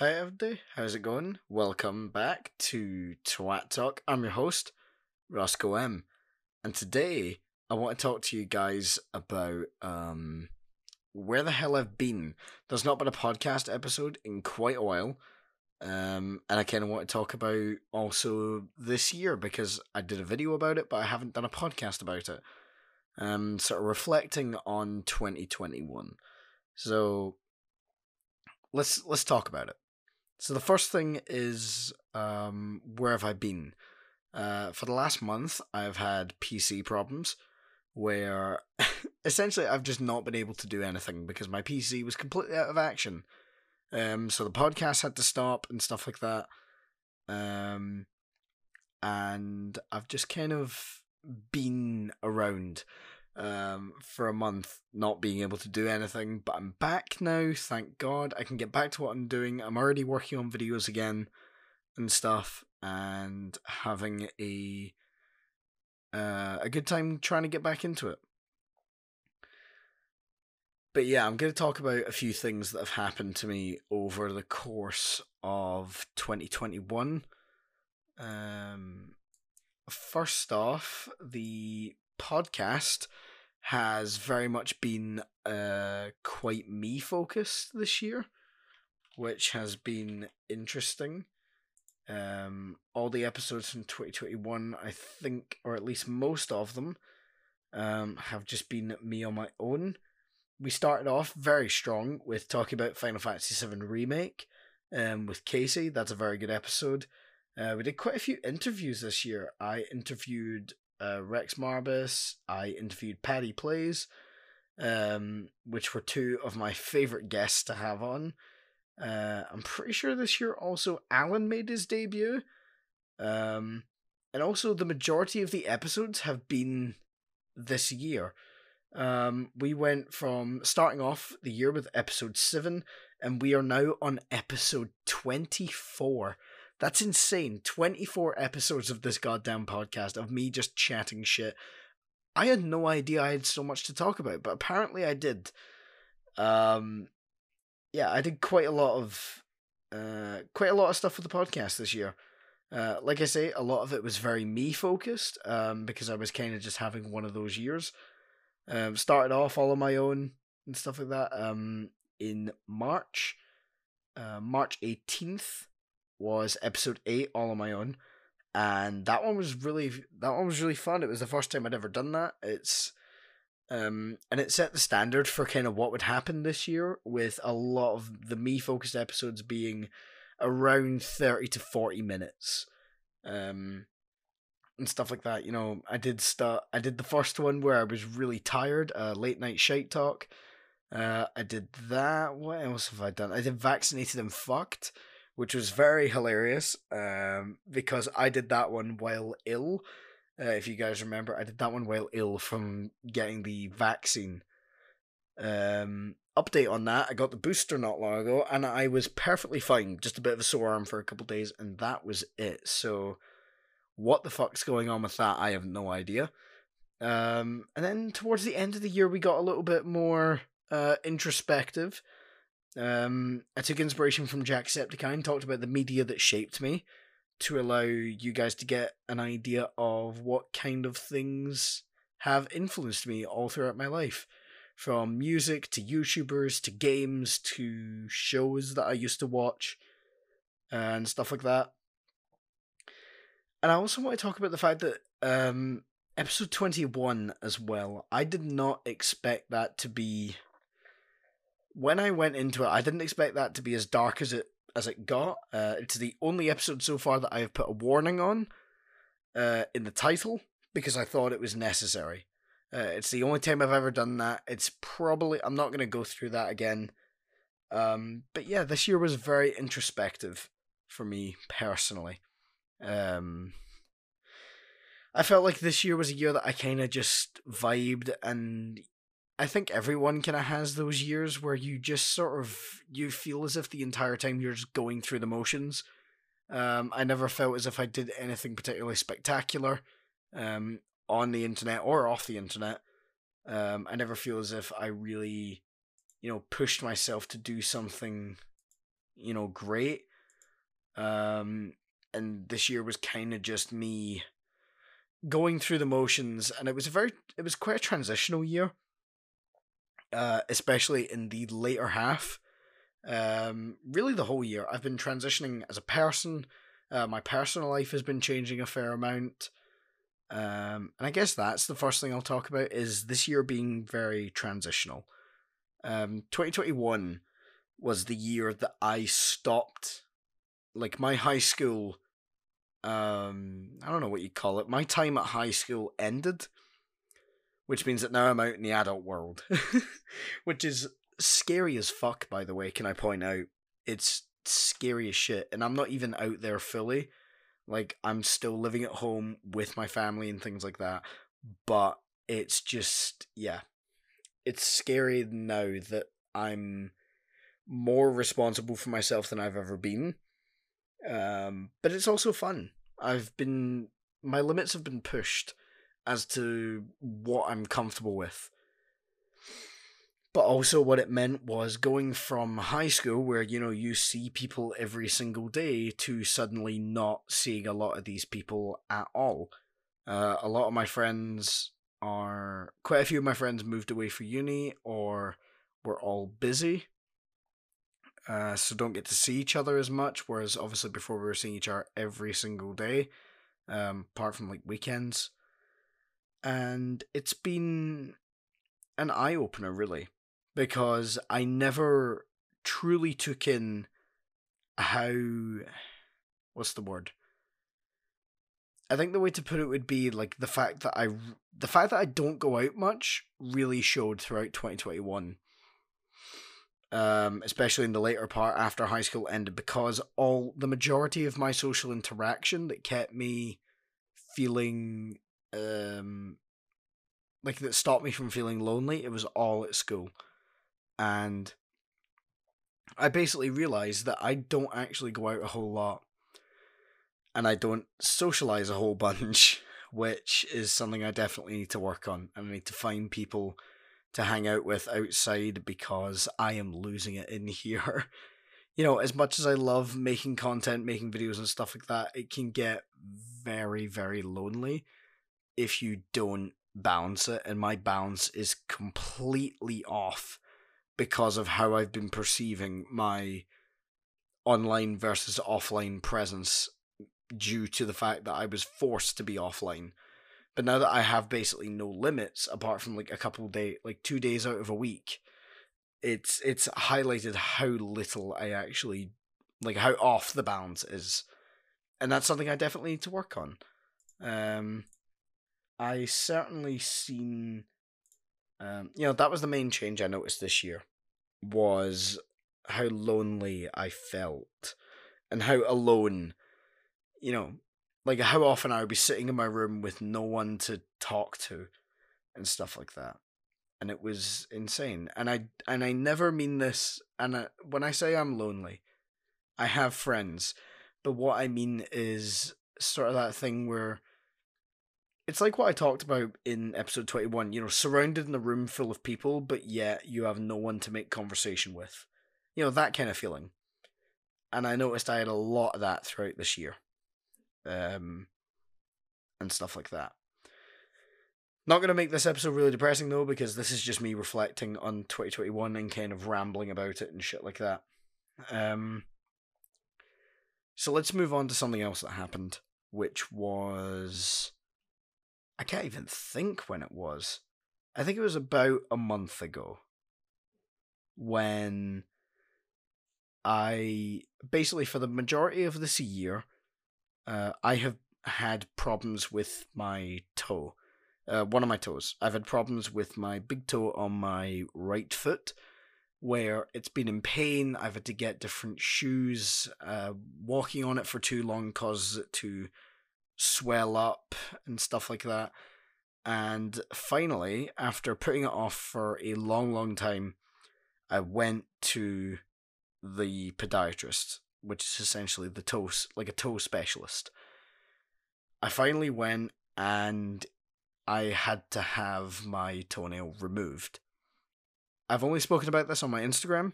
Hi everybody, how's it going? Welcome back to Twat Talk. I'm your host, Roscoe M. And today I want to talk to you guys about um where the hell I've been. There's not been a podcast episode in quite a while. Um and I kinda want to talk about also this year because I did a video about it, but I haven't done a podcast about it. Um sort of reflecting on twenty twenty one. So let's let's talk about it. So the first thing is um, where have I been? Uh, for the last month, I've had PC problems where essentially I've just not been able to do anything because my PC was completely out of action. Um, so the podcast had to stop and stuff like that. Um, and I've just kind of been around um, for a month not being able to do anything, but I'm back now, thank God. I can get back to what I'm doing. I'm already working on videos again and stuff and having a uh, a good time trying to get back into it. But yeah, I'm going to talk about a few things that have happened to me over the course of 2021. Um, first off, the podcast has very much been uh, quite me focused this year, which has been interesting. Um, all the episodes from 2021, I think, or at least most of them, um, have just been me on my own. We started off very strong with talking about Final Fantasy VII Remake um, with Casey. That's a very good episode. Uh, we did quite a few interviews this year. I interviewed uh, Rex Marbus. I interviewed Patty Plays, um, which were two of my favorite guests to have on. Uh, I'm pretty sure this year also Alan made his debut. Um, and also the majority of the episodes have been this year. Um, we went from starting off the year with episode 7, and we are now on episode 24. That's insane. 24 episodes of this goddamn podcast of me just chatting shit. I had no idea I had so much to talk about, but apparently I did. Um yeah, I did quite a lot of uh quite a lot of stuff with the podcast this year. Uh like I say, a lot of it was very me focused um because I was kind of just having one of those years. Um started off all on my own and stuff like that um in March. Uh, March 18th, was episode eight, all on my own, and that one was really that one was really fun. It was the first time I'd ever done that. It's um and it set the standard for kind of what would happen this year with a lot of the me focused episodes being around 30 to 40 minutes um and stuff like that. You know i did start i did the first one where i was really tired uh late night shite talk. Uh i did that. What else have i done? I did vaccinated and fucked which was very hilarious um, because I did that one while ill. Uh, if you guys remember, I did that one while ill from getting the vaccine. Um, update on that: I got the booster not long ago, and I was perfectly fine. Just a bit of a sore arm for a couple days, and that was it. So, what the fuck's going on with that? I have no idea. Um, and then towards the end of the year, we got a little bit more uh, introspective. Um, I took inspiration from Jacksepticeye, and talked about the media that shaped me to allow you guys to get an idea of what kind of things have influenced me all throughout my life. From music to YouTubers to games to shows that I used to watch and stuff like that. And I also want to talk about the fact that um, episode 21 as well, I did not expect that to be when I went into it, I didn't expect that to be as dark as it as it got. Uh, it's the only episode so far that I have put a warning on uh, in the title because I thought it was necessary. Uh, it's the only time I've ever done that. It's probably I'm not going to go through that again. Um, but yeah, this year was very introspective for me personally. Um, I felt like this year was a year that I kind of just vibed and I think everyone kind of has those years where you just sort of you feel as if the entire time you're just going through the motions. Um, I never felt as if I did anything particularly spectacular um, on the internet or off the internet. Um, I never feel as if I really, you know, pushed myself to do something you know, great. Um, and this year was kind of just me going through the motions, and it was a very, it was quite a transitional year, uh, especially in the later half. Um, really, the whole year, I've been transitioning as a person. Uh, my personal life has been changing a fair amount. Um, and I guess that's the first thing I'll talk about is this year being very transitional. Um, 2021 was the year that I stopped, like my high school. Um, I don't know what you call it. My time at high school ended, which means that now I'm out in the adult world, which is scary as fuck. By the way, can I point out? It's scary as shit, and I'm not even out there fully. Like I'm still living at home with my family and things like that. But it's just yeah. It's scary now that I'm more responsible for myself than I've ever been. Um, but it's also fun. I've been my limits have been pushed as to what I'm comfortable with. But also, what it meant was going from high school, where you know you see people every single day, to suddenly not seeing a lot of these people at all. Uh, a lot of my friends are quite a few of my friends moved away for uni or were all busy, uh, so don't get to see each other as much. Whereas obviously before we were seeing each other every single day, um, apart from like weekends, and it's been an eye opener really because I never truly took in how what's the word? I think the way to put it would be like the fact that I the fact that I don't go out much really showed throughout 2021 um, especially in the later part after high school ended because all the majority of my social interaction that kept me feeling um like that stopped me from feeling lonely it was all at school and I basically realized that I don't actually go out a whole lot and I don't socialize a whole bunch, which is something I definitely need to work on. And I need to find people to hang out with outside because I am losing it in here. You know, as much as I love making content, making videos and stuff like that, it can get very, very lonely if you don't balance it. And my balance is completely off because of how I've been perceiving my online versus offline presence due to the fact that I was forced to be offline. But now that I have basically no limits apart from like a couple day like 2 days out of a week, it's it's highlighted how little I actually like how off the balance is. And that's something I definitely need to work on. Um I certainly seen um, you know, that was the main change I noticed this year was how lonely I felt and how alone, you know, like how often I would be sitting in my room with no one to talk to and stuff like that. And it was insane. And I and I never mean this and I, when I say I'm lonely, I have friends, but what I mean is sort of that thing where it's like what I talked about in episode 21, you know, surrounded in a room full of people, but yet you have no one to make conversation with. You know, that kind of feeling. And I noticed I had a lot of that throughout this year. Um, and stuff like that. Not going to make this episode really depressing though, because this is just me reflecting on 2021 and kind of rambling about it and shit like that. Um, so let's move on to something else that happened, which was I can't even think when it was. I think it was about a month ago when I basically, for the majority of this year, uh, I have had problems with my toe. Uh, one of my toes. I've had problems with my big toe on my right foot where it's been in pain. I've had to get different shoes. Uh, walking on it for too long causes it to swell up and stuff like that. And finally, after putting it off for a long, long time, I went to the podiatrist, which is essentially the toe, like a toe specialist. I finally went and I had to have my toenail removed. I've only spoken about this on my Instagram,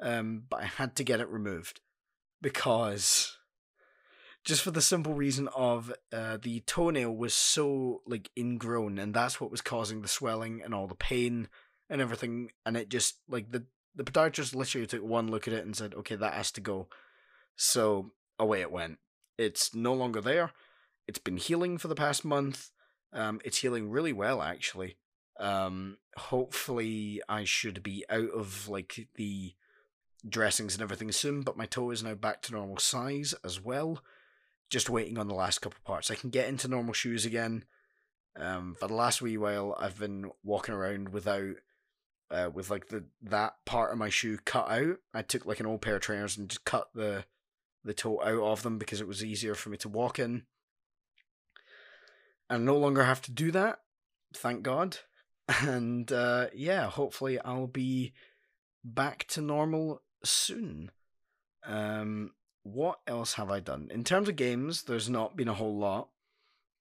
um, but I had to get it removed because just for the simple reason of uh, the toenail was so like ingrown, and that's what was causing the swelling and all the pain and everything. And it just like the the podiatrist literally took one look at it and said, "Okay, that has to go." So away it went. It's no longer there. It's been healing for the past month. Um, it's healing really well actually. Um, hopefully I should be out of like the dressings and everything soon, but my toe is now back to normal size as well. Just waiting on the last couple parts. I can get into normal shoes again. Um, for the last wee while, I've been walking around without, uh, with like the that part of my shoe cut out. I took like an old pair of trainers and just cut the, the toe out of them because it was easier for me to walk in. I no longer have to do that, thank God. And uh, yeah, hopefully I'll be back to normal soon. Um, what else have I done? In terms of games, there's not been a whole lot.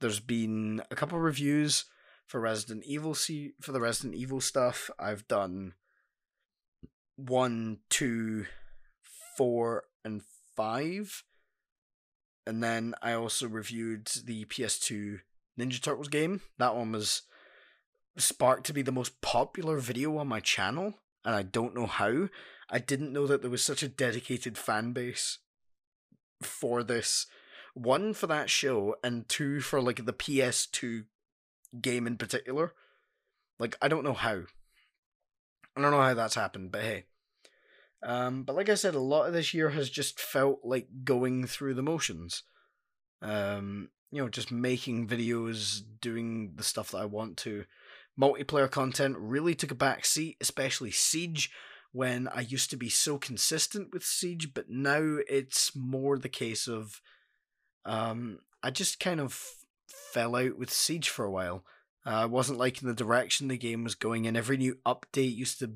There's been a couple reviews for Resident Evil C for the Resident Evil stuff. I've done one, two, four, and five. And then I also reviewed the PS2 Ninja Turtles game. That one was sparked to be the most popular video on my channel, and I don't know how. I didn't know that there was such a dedicated fan base for this. One for that show, and two for like the PS2 game in particular. Like I don't know how. I don't know how that's happened, but hey. Um, but like I said, a lot of this year has just felt like going through the motions. Um, you know, just making videos, doing the stuff that I want to. Multiplayer content really took a back seat, especially Siege when I used to be so consistent with Siege, but now it's more the case of um, I just kind of fell out with Siege for a while. Uh, I wasn't liking the direction the game was going in. Every new update used to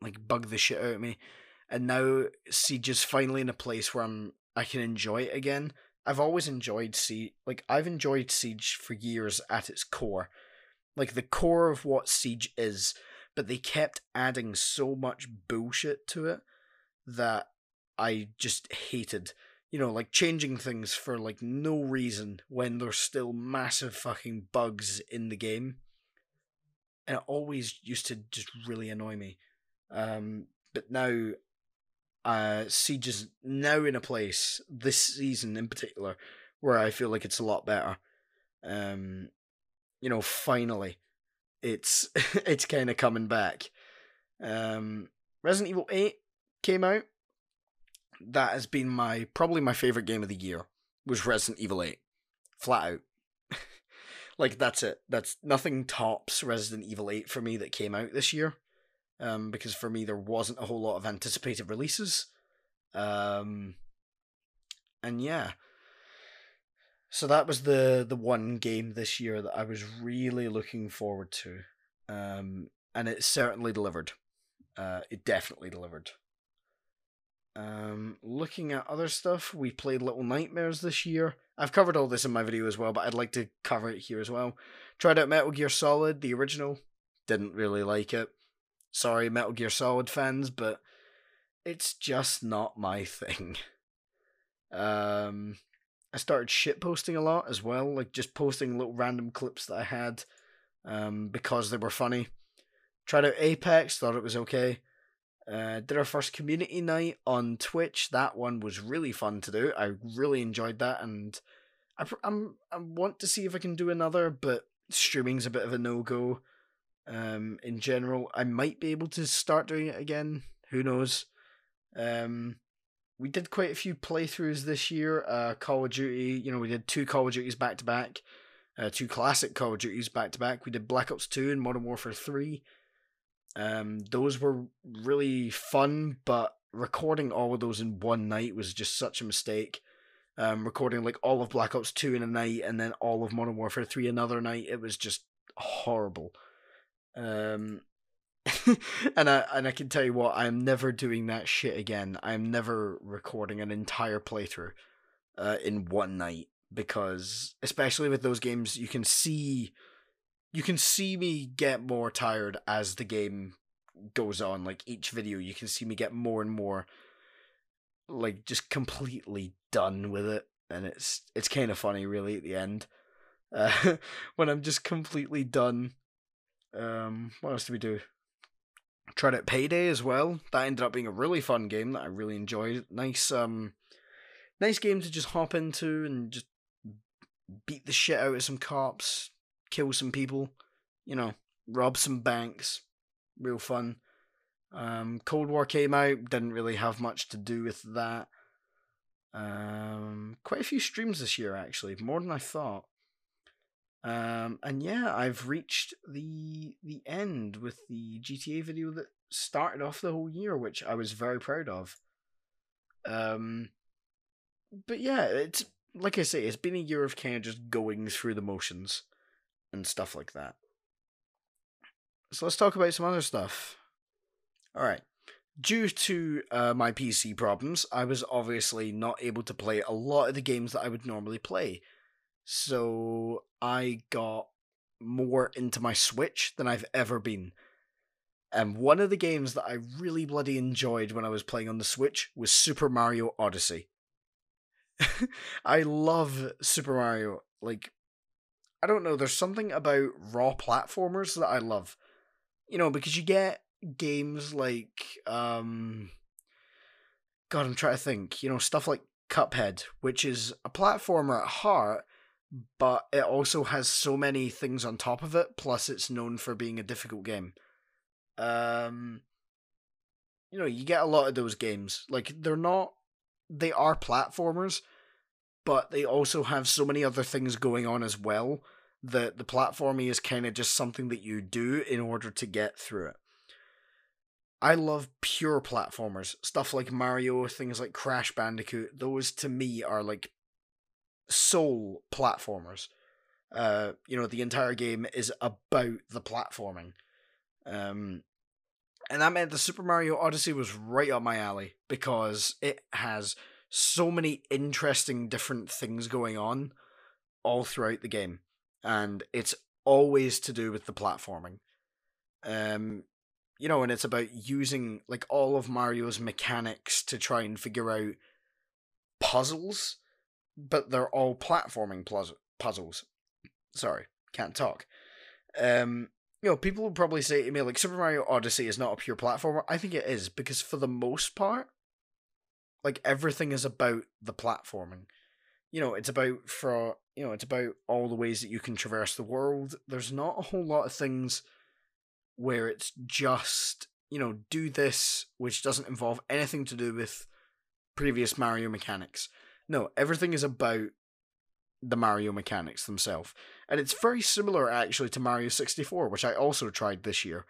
like bug the shit out of me, and now Siege is finally in a place where I'm I can enjoy it again. I've always enjoyed Siege. Like I've enjoyed Siege for years at its core, like the core of what Siege is but they kept adding so much bullshit to it that I just hated. You know, like changing things for like no reason when there's still massive fucking bugs in the game. And it always used to just really annoy me. Um, but now, uh, Siege is now in a place, this season in particular, where I feel like it's a lot better. Um, you know, finally it's it's kind of coming back. Um, Resident Evil Eight came out. That has been my probably my favorite game of the year. Was Resident Evil Eight, flat out. like that's it. That's nothing tops Resident Evil Eight for me that came out this year. Um, because for me there wasn't a whole lot of anticipated releases. Um, and yeah, so that was the the one game this year that I was really looking forward to, um, and it certainly delivered. Uh, it definitely delivered. Um, looking at other stuff, we played Little Nightmares this year. I've covered all this in my video as well, but I'd like to cover it here as well. Tried out Metal Gear Solid, the original. Didn't really like it. Sorry, Metal Gear Solid fans, but it's just not my thing. Um, I started shit posting a lot as well, like just posting little random clips that I had um, because they were funny. Tried out Apex, thought it was okay. Uh, did our first community night on Twitch. That one was really fun to do. I really enjoyed that, and I I'm I want to see if I can do another, but streaming's a bit of a no go. Um, in general, I might be able to start doing it again. Who knows? Um, we did quite a few playthroughs this year. Uh, Call of Duty, you know, we did two Call of Duties back to back, uh, two classic Call of Duties back to back. We did Black Ops Two and Modern Warfare Three. Um, those were really fun, but recording all of those in one night was just such a mistake. Um, recording like all of Black Ops Two in a night and then all of Modern Warfare Three another night, it was just horrible. Um, and I and I can tell you what, I'm never doing that shit again. I'm never recording an entire playthrough uh, in one night because especially with those games, you can see you can see me get more tired as the game goes on, like each video, you can see me get more and more, like just completely done with it, and it's it's kind of funny, really, at the end, uh, when I'm just completely done. Um, what else do we do? Tried out Payday as well. That ended up being a really fun game that I really enjoyed. Nice, um, nice game to just hop into and just beat the shit out of some cops, kill some people, you know, rob some banks. Real fun. Um, Cold War came out, didn't really have much to do with that. Um, quite a few streams this year, actually, more than I thought. Um, and yeah, I've reached the the end with the GTA video that started off the whole year, which I was very proud of. Um, but yeah, it's like I say, it's been a year of kind of just going through the motions and stuff like that. So let's talk about some other stuff. All right. Due to uh, my PC problems, I was obviously not able to play a lot of the games that I would normally play. So I got more into my Switch than I've ever been. And one of the games that I really bloody enjoyed when I was playing on the Switch was Super Mario Odyssey. I love Super Mario. Like, I don't know, there's something about raw platformers that I love. You know, because you get games like, um, God, I'm trying to think, you know, stuff like Cuphead, which is a platformer at heart, but it also has so many things on top of it, plus it's known for being a difficult game. Um, you know, you get a lot of those games. Like, they're not they are platformers, but they also have so many other things going on as well that the platforming is kind of just something that you do in order to get through it. I love pure platformers, stuff like Mario, things like Crash Bandicoot. Those to me are like soul platformers. Uh, you know, the entire game is about the platforming. Um, and that meant the Super Mario Odyssey was right up my alley because it has so many interesting different things going on all throughout the game. And it's always to do with the platforming. Um you know, and it's about using like all of Mario's mechanics to try and figure out puzzles, but they're all platforming puzzles. Sorry, can't talk. Um you know, people would probably say to me, like, Super Mario Odyssey is not a pure platformer. I think it is, because for the most part, like, everything is about the platforming. You know, it's about, for, you know, it's about all the ways that you can traverse the world. There's not a whole lot of things where it's just, you know, do this, which doesn't involve anything to do with previous Mario mechanics. No, everything is about the Mario mechanics themselves. And it's very similar actually to Mario 64, which I also tried this year.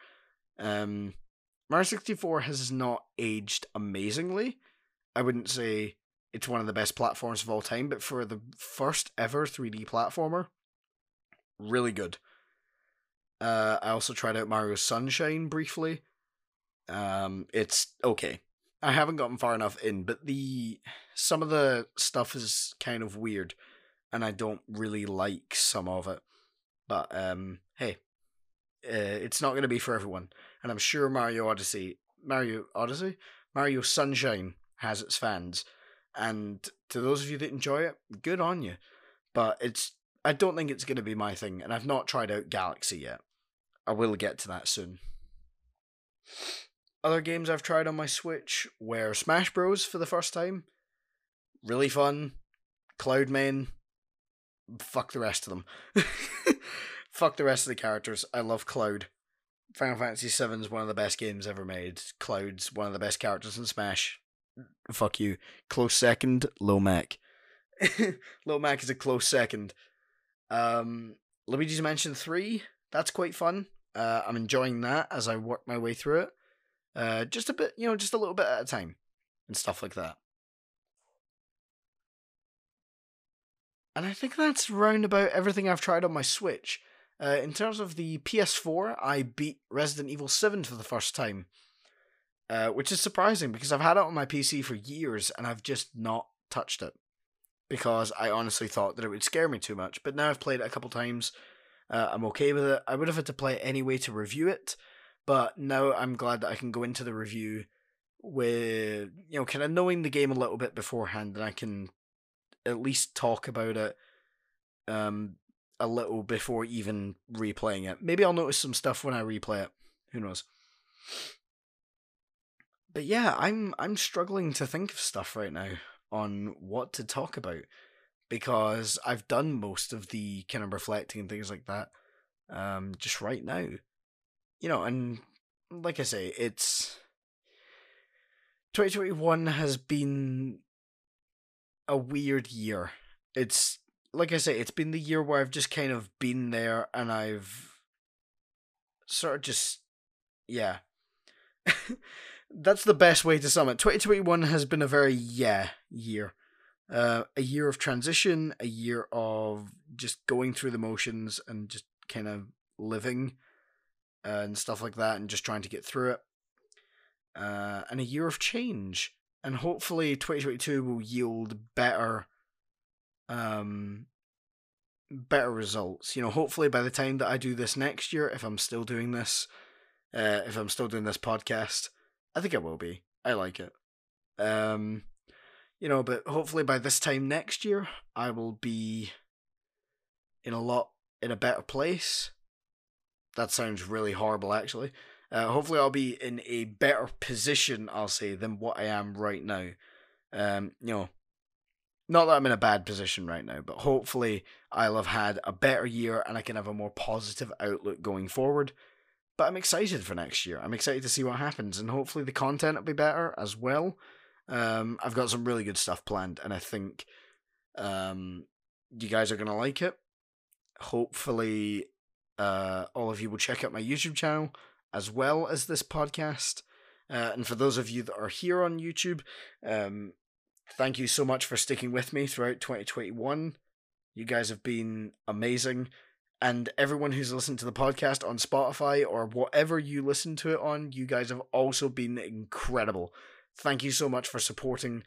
Um, Mario 64 has not aged amazingly. I wouldn't say it's one of the best platforms of all time, but for the first ever 3D platformer, really good. Uh, I also tried out Mario Sunshine briefly. Um, it's okay. I haven't gotten far enough in, but the some of the stuff is kind of weird and I don't really like some of it. But um, hey, uh, it's not going to be for everyone, and I'm sure Mario Odyssey, Mario Odyssey, Mario Sunshine has its fans, and to those of you that enjoy it, good on you. But it's I don't think it's going to be my thing, and I've not tried out Galaxy yet. I will get to that soon. Other games I've tried on my Switch were Smash Bros for the first time. Really fun. Cloud Cloudman, fuck the rest of them. fuck the rest of the characters. I love Cloud. Final Fantasy VII is one of the best games ever made. Cloud's one of the best characters in Smash. Fuck you. Close second, Lil Mac. Lil Mac is a close second. Um, Luigi's Mansion 3, that's quite fun. Uh, I'm enjoying that as I work my way through it. Uh, just a bit, you know, just a little bit at a time and stuff like that. And I think that's round about everything I've tried on my Switch. Uh, in terms of the PS4, I beat Resident Evil 7 for the first time, uh, which is surprising because I've had it on my PC for years and I've just not touched it because I honestly thought that it would scare me too much. But now I've played it a couple times. Uh, I'm okay with it. I would have had to play it anyway to review it, But now I'm glad that I can go into the review with you know kind of knowing the game a little bit beforehand, and I can at least talk about it um a little before even replaying it. Maybe I'll notice some stuff when I replay it. Who knows? But yeah, I'm I'm struggling to think of stuff right now on what to talk about because I've done most of the kind of reflecting and things like that um just right now. You know, and like I say, it's 2021 has been a weird year. It's like I say, it's been the year where I've just kind of been there and I've sort of just yeah. That's the best way to sum it. 2021 has been a very yeah year. Uh, a year of transition, a year of just going through the motions and just kind of living and stuff like that and just trying to get through it. Uh, and a year of change. And hopefully 2022 will yield better um better results. You know, hopefully by the time that I do this next year, if I'm still doing this, uh, if I'm still doing this podcast, I think I will be. I like it. Um, you know, but hopefully by this time next year, I will be in a lot in a better place. That sounds really horrible, actually. Uh, hopefully, I'll be in a better position, I'll say, than what I am right now. Um, you know, not that I'm in a bad position right now, but hopefully I'll have had a better year and I can have a more positive outlook going forward. But I'm excited for next year. I'm excited to see what happens, and hopefully the content will be better as well. Um, I've got some really good stuff planned, and I think um, you guys are gonna like it. Hopefully, uh, all of you will check out my YouTube channel as well as this podcast. Uh, and for those of you that are here on YouTube, um, thank you so much for sticking with me throughout 2021. You guys have been amazing. And everyone who's listened to the podcast on Spotify or whatever you listen to it on, you guys have also been incredible. Thank you so much for supporting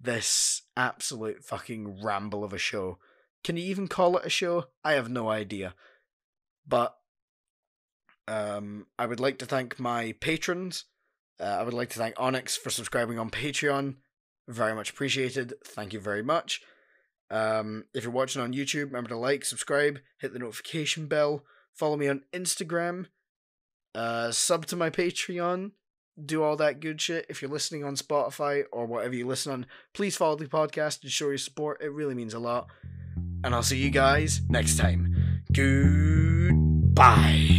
this absolute fucking ramble of a show. Can you even call it a show? I have no idea. But um, I would like to thank my patrons. Uh, I would like to thank Onyx for subscribing on Patreon. Very much appreciated. Thank you very much. Um, if you're watching on YouTube, remember to like, subscribe, hit the notification bell, follow me on Instagram, uh, sub to my Patreon, do all that good shit. If you're listening on Spotify or whatever you listen on, please follow the podcast and show your support. It really means a lot. And I'll see you guys next time. Goodbye.